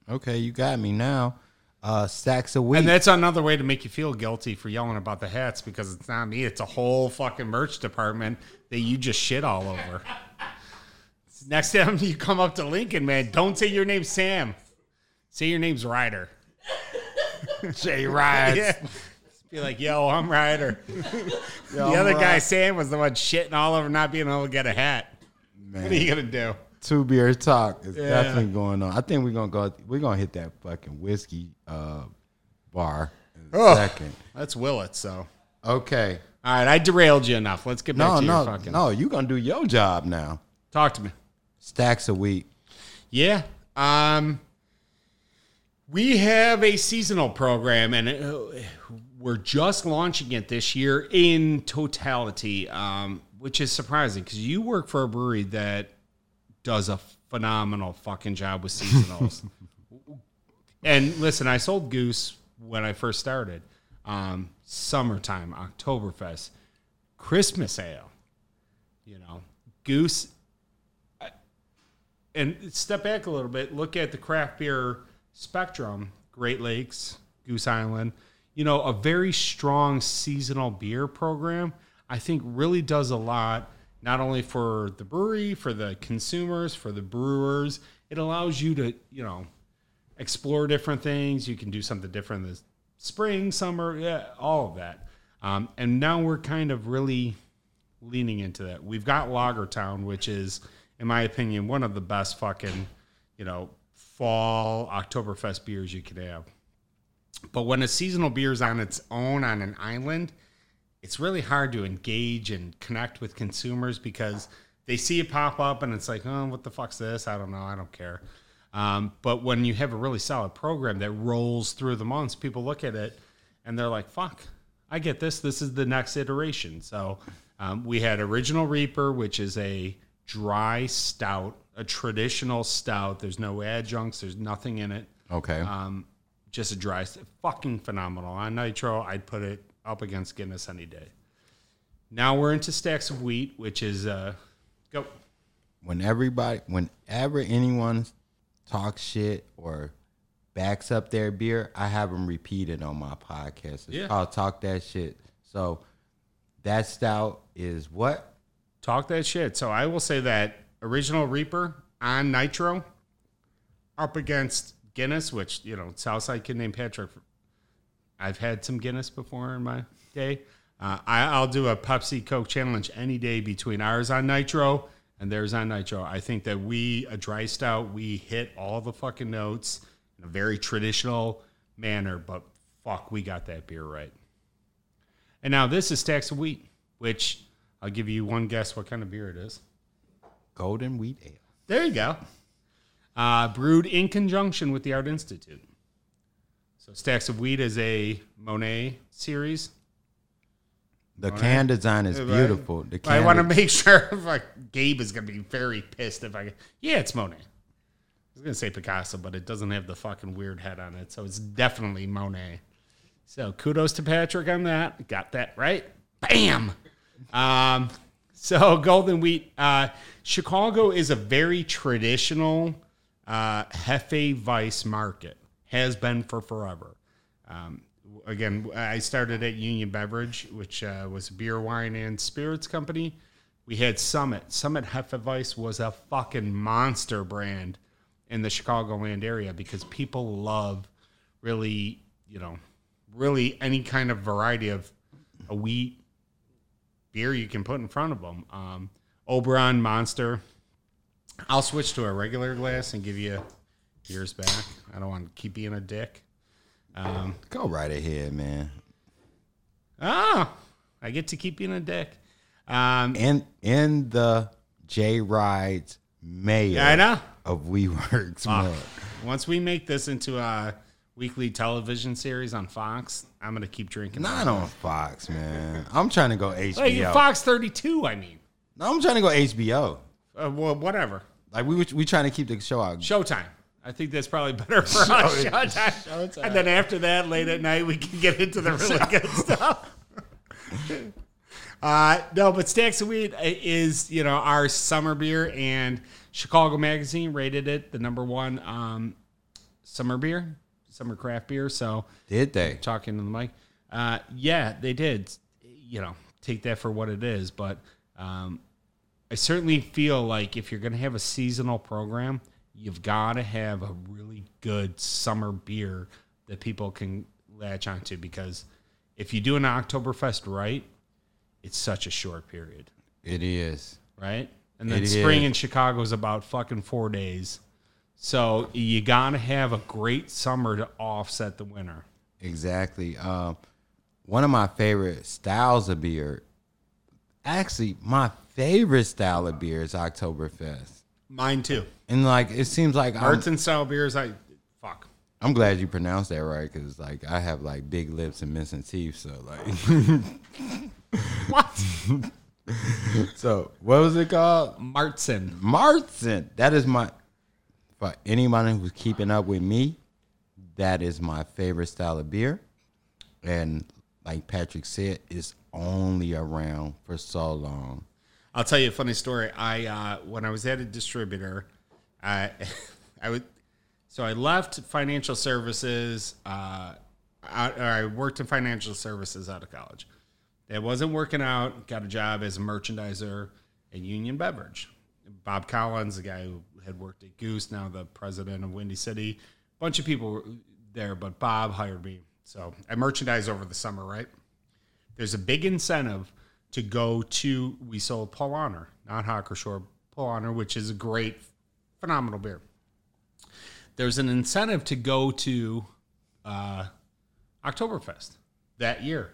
Okay, you got me now. Uh, stacks of wheat. And that's another way to make you feel guilty for yelling about the hats because it's not me. It's a whole fucking merch department that you just shit all over. Next time you come up to Lincoln, man, don't say your name's Sam. Say your name's Ryder. Jay Rides. Yeah. Be like, yo, I'm Ryder. the I'm other guy, Sam, was the one shitting all over not being able to get a hat. What are you gonna do? Two beer talk is Yeah. definitely going on. I think we're gonna go. We're gonna hit that fucking whiskey uh, bar in a Oh. second. That's Willett. So, Okay. all right, I derailed you enough. Let's get back No, to no, your fucking. no. You gonna do your job now. Talk to me. Stacks of wheat. Yeah. Um, we have a seasonal program, and uh, we're just launching it this year in totality, um, which is surprising because you work for a brewery that does a phenomenal fucking job with seasonals. and listen, I sold Goose when I first started. Um, summertime, Oktoberfest, Christmas ale. You know, Goose and step back a little bit, look at the craft beer spectrum, Great Lakes, Goose Island, you know, a very strong seasonal beer program, I think really does a lot, not only for the brewery, for the consumers, for the brewers. It allows you to, you know, explore different things. You can do something different in the spring, summer, yeah, all of that. Um, and now we're kind of really leaning into that. We've got Lagertown, which is, in my opinion, one of the best fucking, you know, fall Oktoberfest beers you could have. But when a seasonal beer is on its own on an island, it's really hard to engage and connect with consumers because they see it pop up and it's like, oh, what the fuck's this? I don't know. I don't care. Um, but when you have a really solid program that rolls through the months, people look at it and they're like, fuck, I get this. This is the next iteration. So um, we had Original Reaper, which is a dry stout, a traditional stout. There's no adjuncts, there's nothing in it. Okay. Um, just a dry, fucking phenomenal. On Nitro, I'd put it up against Guinness any day. Now we're into Stacks of Wheat, which is, uh, go. when everybody, whenever anyone talks shit or backs up their beer, I have them repeated on my podcast. It's Yeah. called Talk That Shit. So that stout is what? Talk that shit. So I will say that Original Reaper on Nitro up against Guinness, which, you know, Southside kid named Patrick. I've had some Guinness before in my day. Uh, I, I'll do a Pepsi Coke challenge any day between ours on Nitro and theirs on Nitro. I think that we, a dry stout, we hit all the fucking notes in a very traditional manner, but fuck, we got that beer right. And now this is Stacks of Wheat, which I'll give you one guess what kind of beer it is. Golden Wheat Ale. There you go. Uh, brewed in conjunction with the Art Institute. So Stacks of Wheat is a Monet series. The can design is beautiful. The can I want to make sure like Gabe is gonna be very pissed if I yeah it's Monet. I was gonna say Picasso, but it doesn't have the fucking weird head on it, so it's definitely Monet. So kudos to Patrick on that. Got that right. Bam. Um, So golden wheat. Uh, Chicago is a very traditional uh, Hefeweiss market. Has been for forever. Um, again, I started at Union Beverage, which uh, was a beer, wine, and spirits company. We had Summit. Summit Hefeweiss was a fucking monster brand in the Chicagoland area because people love really, you know, really any kind of variety of a wheat beer you can put in front of them. Um, Oberon Monster. I'll switch to a regular glass and give you yours back. I don't want to keep being a dick. Um, Go right ahead, man. ah, I get to keep being a dick. Um, In in the J Rides mayor yeah, I know. of WeWorks mug. once we make this into a weekly television series on Fox, I'm gonna keep drinking. Not on Fox, man. I'm trying to go HBO. Like Fox 32, I mean. No, I'm trying to go HBO. Uh, well, whatever. Like we were- we trying to keep the show out. Showtime. I think that's probably better for us. Showtime. And then after that, late at night, we can get into the really good stuff. uh, no, but Stacks of Wheat is, you know, our summer beer, and Chicago Magazine rated it the number one um, summer beer, summer craft beer. So Did they? talking to the mic. Uh, yeah, they did. You know, take that for what it is. But um, I certainly feel like if you're going to have a seasonal program, you've got to have a really good summer beer that people can latch onto. Because if you do an Oktoberfest right, it's such a short period, It is. right? And then It spring is. in Chicago is about fucking four days. So you got to have a great summer to offset the winter. Exactly. Um, one of my favorite styles of beer, actually, my favorite style of beer is Oktoberfest. Mine too. And like, it seems like I'm, style beers, I fuck. I'm glad you pronounced that right because like I have like big lips and missing teeth. So like, What? so what was it called? Märzen. Martin. That is my. For anybody who's keeping up with me, that is my favorite style of beer. And like Patrick said, it's only around for so long. I'll tell you a funny story. I uh, when I was at a distributor, I I would so I left financial services. Uh, or I worked in financial services out of college. It wasn't working out. Got a job as a merchandiser at Union Beverage. Bob Collins, the guy who had worked at Goose, now the president of Windy City. A bunch of people there, but Bob hired me. So I merchandise over the summer, right? there's a big incentive to go to we sold Paulaner, not Hacker-Pschorr, Paul Honor, which is a great, phenomenal beer. There's an incentive to go to uh, Oktoberfest that year.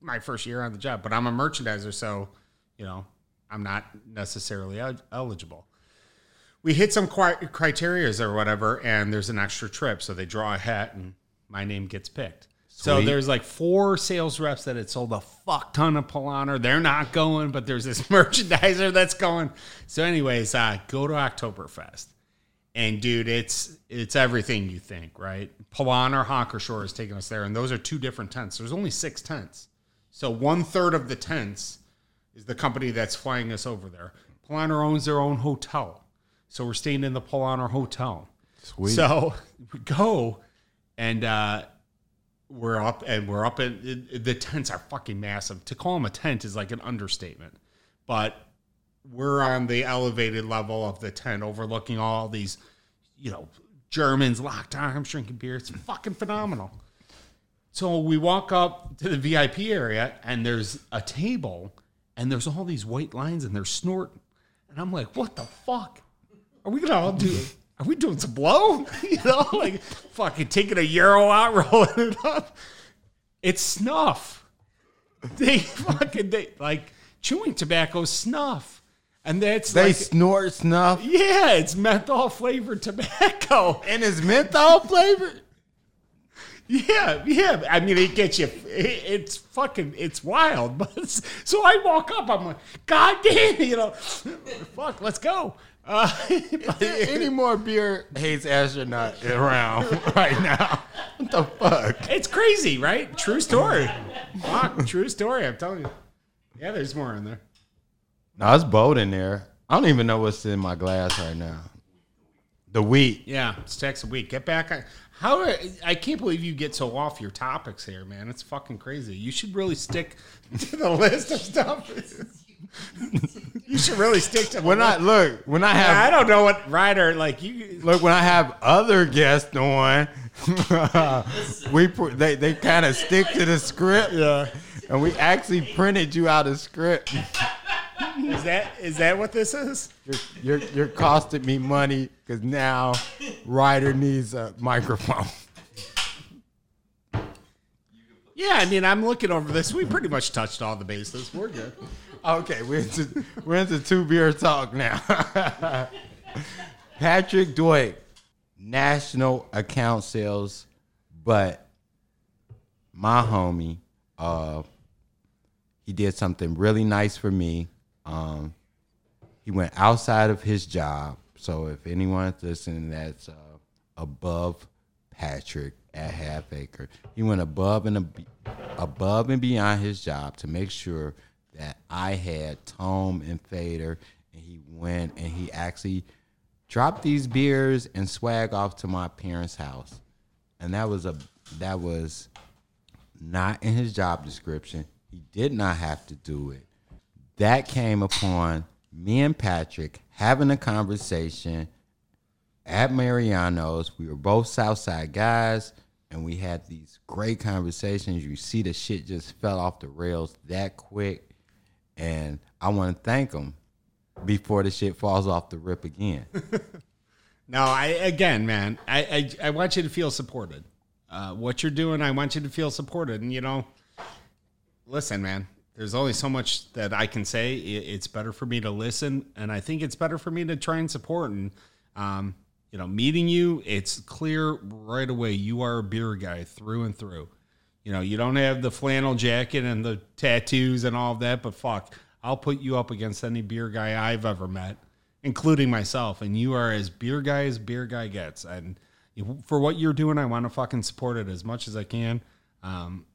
My first year on the job, but I'm a merchandiser, so you know I'm not necessarily el- eligible. We hit some cri- criterias or whatever, and there's an extra trip, so they draw a hat, and my name gets picked. So there's like four sales reps that had sold a fuck ton of Paulaner. They're not going, but there's this merchandiser that's going. So, anyways, uh, go to Oktoberfest. And dude, it's it's everything you think, right? Paulaner or Hacker-Pschorr is taking us there, and those are two different tents. There's only six tents. So one third of the tents is the company that's flying us over there. Paulaner owns their own hotel. So we're staying in the Paulaner hotel. Sweet. So we go and uh, we're up and we're up in the tents are fucking massive. To call them a tent is like an understatement. But we're on the elevated level of the tent overlooking all these, you know, Germans locked arms drinking beer. It's fucking phenomenal. So we walk up to the VIP area and there's a table and there's all these white lines and they're snorting. And I'm like, what the fuck? Are we gonna all do are we doing some blow? You know, like fucking taking a euro out, rolling it up. It's snuff. They fucking they like chewing tobacco snuff. And that's They like snort snuff yeah, it's menthol flavored tobacco. and it's menthol flavored. Yeah, yeah. I mean, it gets you. it- It's fucking. It's wild. But it's- so I walk up. I'm like, God damn, you know, fuck. Let's go. Uh, Any more beer hates astronaut around right now? What the fuck? it's crazy, right? True story. Fuck, true story. I'm telling you. Yeah, there's more in there. No, it's bold in there. I don't even know what's in my glass right now. The wheat. Yeah, stacks a wheat. Get back on. How I can't believe you get so off your topics here, man. It's fucking crazy. You should really stick to the list of stuff. You should really stick to When I look, when I have I don't know what Ryder like you. look when I have other guests on, we they they kind of stick to the script. Yeah. And we actually printed you out a script. Is that is that what this is? You're you're, you're costing me money because now Ryder needs a microphone. Yeah, I mean, I'm looking over this. We pretty much touched all the bases. We're good. Okay, we're into we're into two beer talk now. Patrick Dwight, national account sales, but my homie, uh, he did something really nice for me. Um, he went outside of his job. So if anyone's listening, that's uh, above Patrick at Half Acre. He went above and ab- above and beyond his job to make sure that I had Tome and Fader, and he went and he actually dropped these beers and swag off to my parents' house, and that was a that was not in his job description. He did not have to do it. That came upon me and Patrick having a conversation at Mariano's. We were both Southside guys, and we had these great conversations. You see, the shit just fell off the rails that quick, and I want to thank him before the shit falls off the rip again. No, I again, man, I I, I want you to feel supported. Uh, what you're doing, I want you to feel supported. And you know, listen, man, there's only so much that I can say. It, it's better for me to listen, and I think it's better for me to try and support. And um, you know, meeting you, it's clear right away you are a beer guy through and through. You know, you don't have the flannel jacket and the tattoos and all of that, but fuck, I'll put you up against any beer guy I've ever met, including myself. And you are as beer guy as beer guy gets. And for what you're doing, I want to fucking support it as much as I can. Um,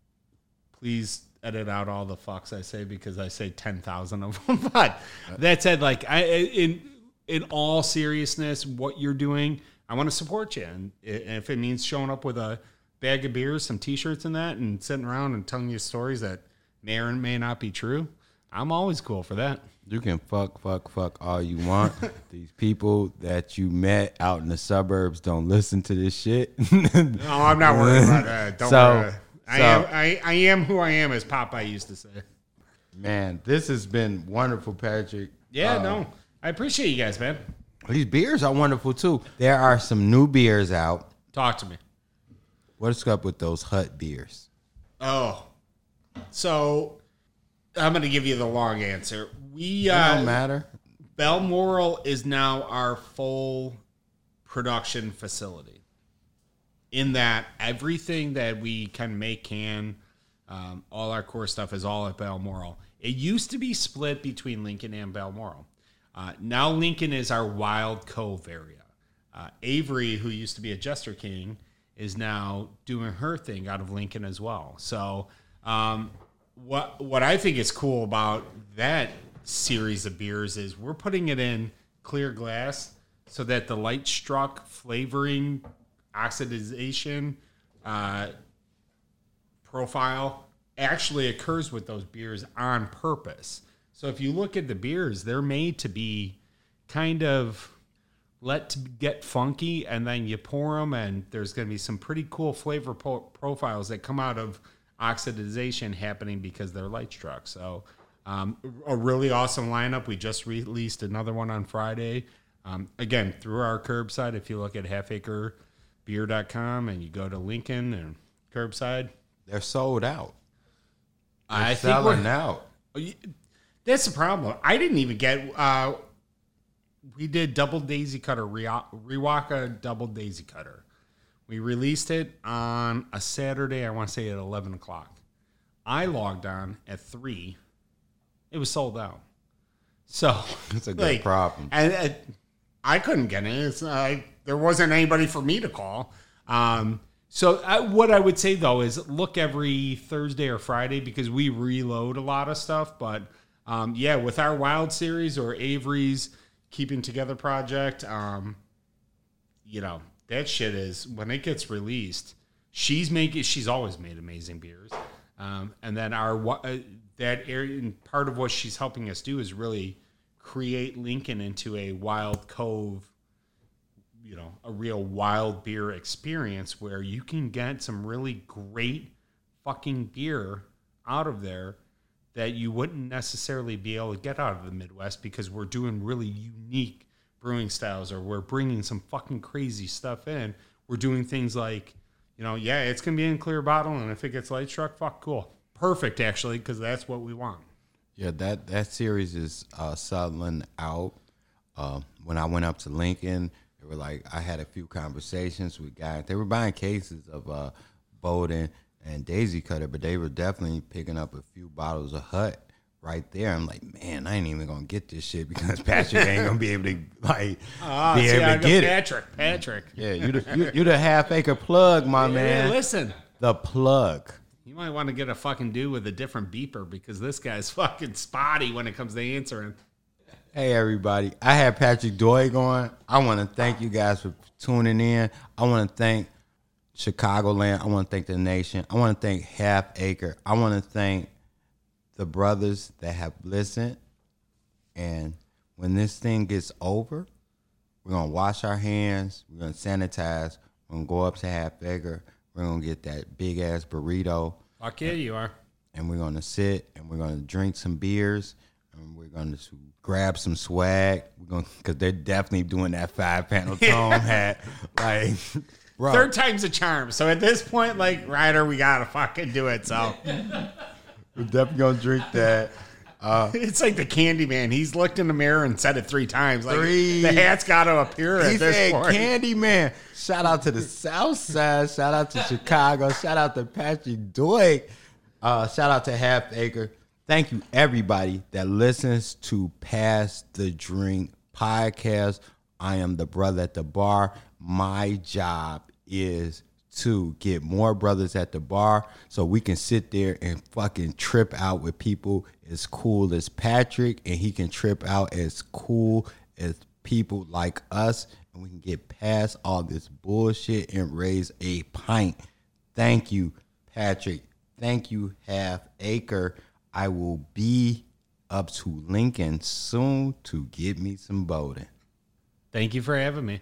please edit out all the fucks I say because I say ten thousand of them. But that said, like I in in all seriousness, what you're doing, I want to support you, and if it means showing up with a bag of beers, some T-shirts, and that, and sitting around and telling you stories that may or may not be true, I'm always cool for that. You can fuck, fuck, fuck all you want. These people that you met out in the suburbs don't listen to this shit. No, I'm not worried about that. Don't So- worry. I so- am I, I am who I am, as Popeye used to say. Man, this has been wonderful, Patrick. Yeah, Uh, no, I appreciate you guys, man. These beers are wonderful too. There are some new beers out. Talk to me. What's up with those hut beers? Oh, so I'm going to give you the long answer. We uh, don't matter. Balmoral is now our full production facility. In that everything that we can make can, um, all our core stuff is all at Balmoral. It used to be split between Lincoln and Balmoral. Uh, now Lincoln is our Wild Cove area. Uh, Averie, who used to be a Jester King, is now doing her thing out of Lincoln as well. So, um, what what I think is cool about that series of beers is we're putting it in clear glass so that the light struck flavoring, oxidization, uh, profile actually occurs with those beers on purpose. So if you look at the beers, they're made to be kind of let to get funky and then you pour them and there's going to be some pretty cool flavor po- profiles that come out of oxidization happening because they're light struck. So um, a really awesome lineup. We just released another one on Friday. Um, again, through our curbside, if you look at halfacrebeer.com and you go to Lincoln and curbside, They're sold out. They're I think selling we're, out. That's the problem. I didn't even get. Uh, we did double daisy cutter Riwaka double daisy cutter. We released it on a Saturday. I want to say at eleven o'clock. I logged on at three. It was sold out. So It's a good problem. and uh, I couldn't get it. Uh, there wasn't anybody for me to call. Um, so uh, what I would say though is look every Thursday or Friday because we reload a lot of stuff. But um, yeah, with our Wild series or Averie's Keeping Together project, um, you know that shit is when it gets released. She's making. She's always made amazing beers, um, and then our uh, that area. Part of what she's helping us do is really create Lincoln into a Wild Cove you know a real wild beer experience where you can get some really great fucking beer out of there that you wouldn't necessarily be able to get out of the Midwest because we're doing really unique brewing styles or we're bringing some fucking crazy stuff in. We're doing things like, you know, yeah, it's gonna be in clear bottle, and if it gets light struck, fuck, cool, perfect actually, because that's what we want. Yeah, that that series is uh, selling out. Uh, when I went up to Lincoln, they were like, I had a few conversations with guys. They were buying cases of uh, Bodem and Daisy Cutter, but they were definitely picking up a few bottles of Hut right there. I'm like, man, I ain't even gonna get this shit because Patrick ain't gonna be able to like Ah, be see, able I to get it. Patrick, Patrick. Yeah, you the you, you the half acre plug, my Hey, man. listen, The plug. You might want to get a fucking dude with a different beeper because this guy's fucking spotty when it comes to answering. Hey everybody, I had Patrick Doig on. I want to thank you guys for tuning in. I want to thank Chicagoland. I want to thank the nation. I want to thank Half Acre. I want to thank the brothers that have listened. And when this thing gets over, we're gonna wash our hands. We're gonna sanitize. We're gonna go up to Half Acre. We're gonna get that big ass burrito Fuck yeah, you are. and we're gonna sit and we're gonna drink some beers and we're gonna grab some swag. We're gonna because they're definitely doing that five panel Tome hat. Like, Third time's a charm. So at this point, like Ryder, we gotta fucking do it. So we're definitely gonna drink that. it's like the candy man. He's looked in the mirror and said it three times. Like Three. the hat's gotta appear He at this said point. Candyman. Shout out to the South Side. Shout out to Chicago. Shout out to Patrick Doig. Uh, shout out to Half Acre. Thank you, everybody that listens to Pass the Drink podcast. I am the brother at the bar. My job is to get more brothers at the bar so we can sit there and fucking trip out with people as cool as Patrick and he can trip out as cool as people like us and we can get past all this bullshit and raise a pint. Thank you, Patrick. Thank you, Half Acre. I will be up to Lincoln soon to get me some Bodem. Thank you for having me.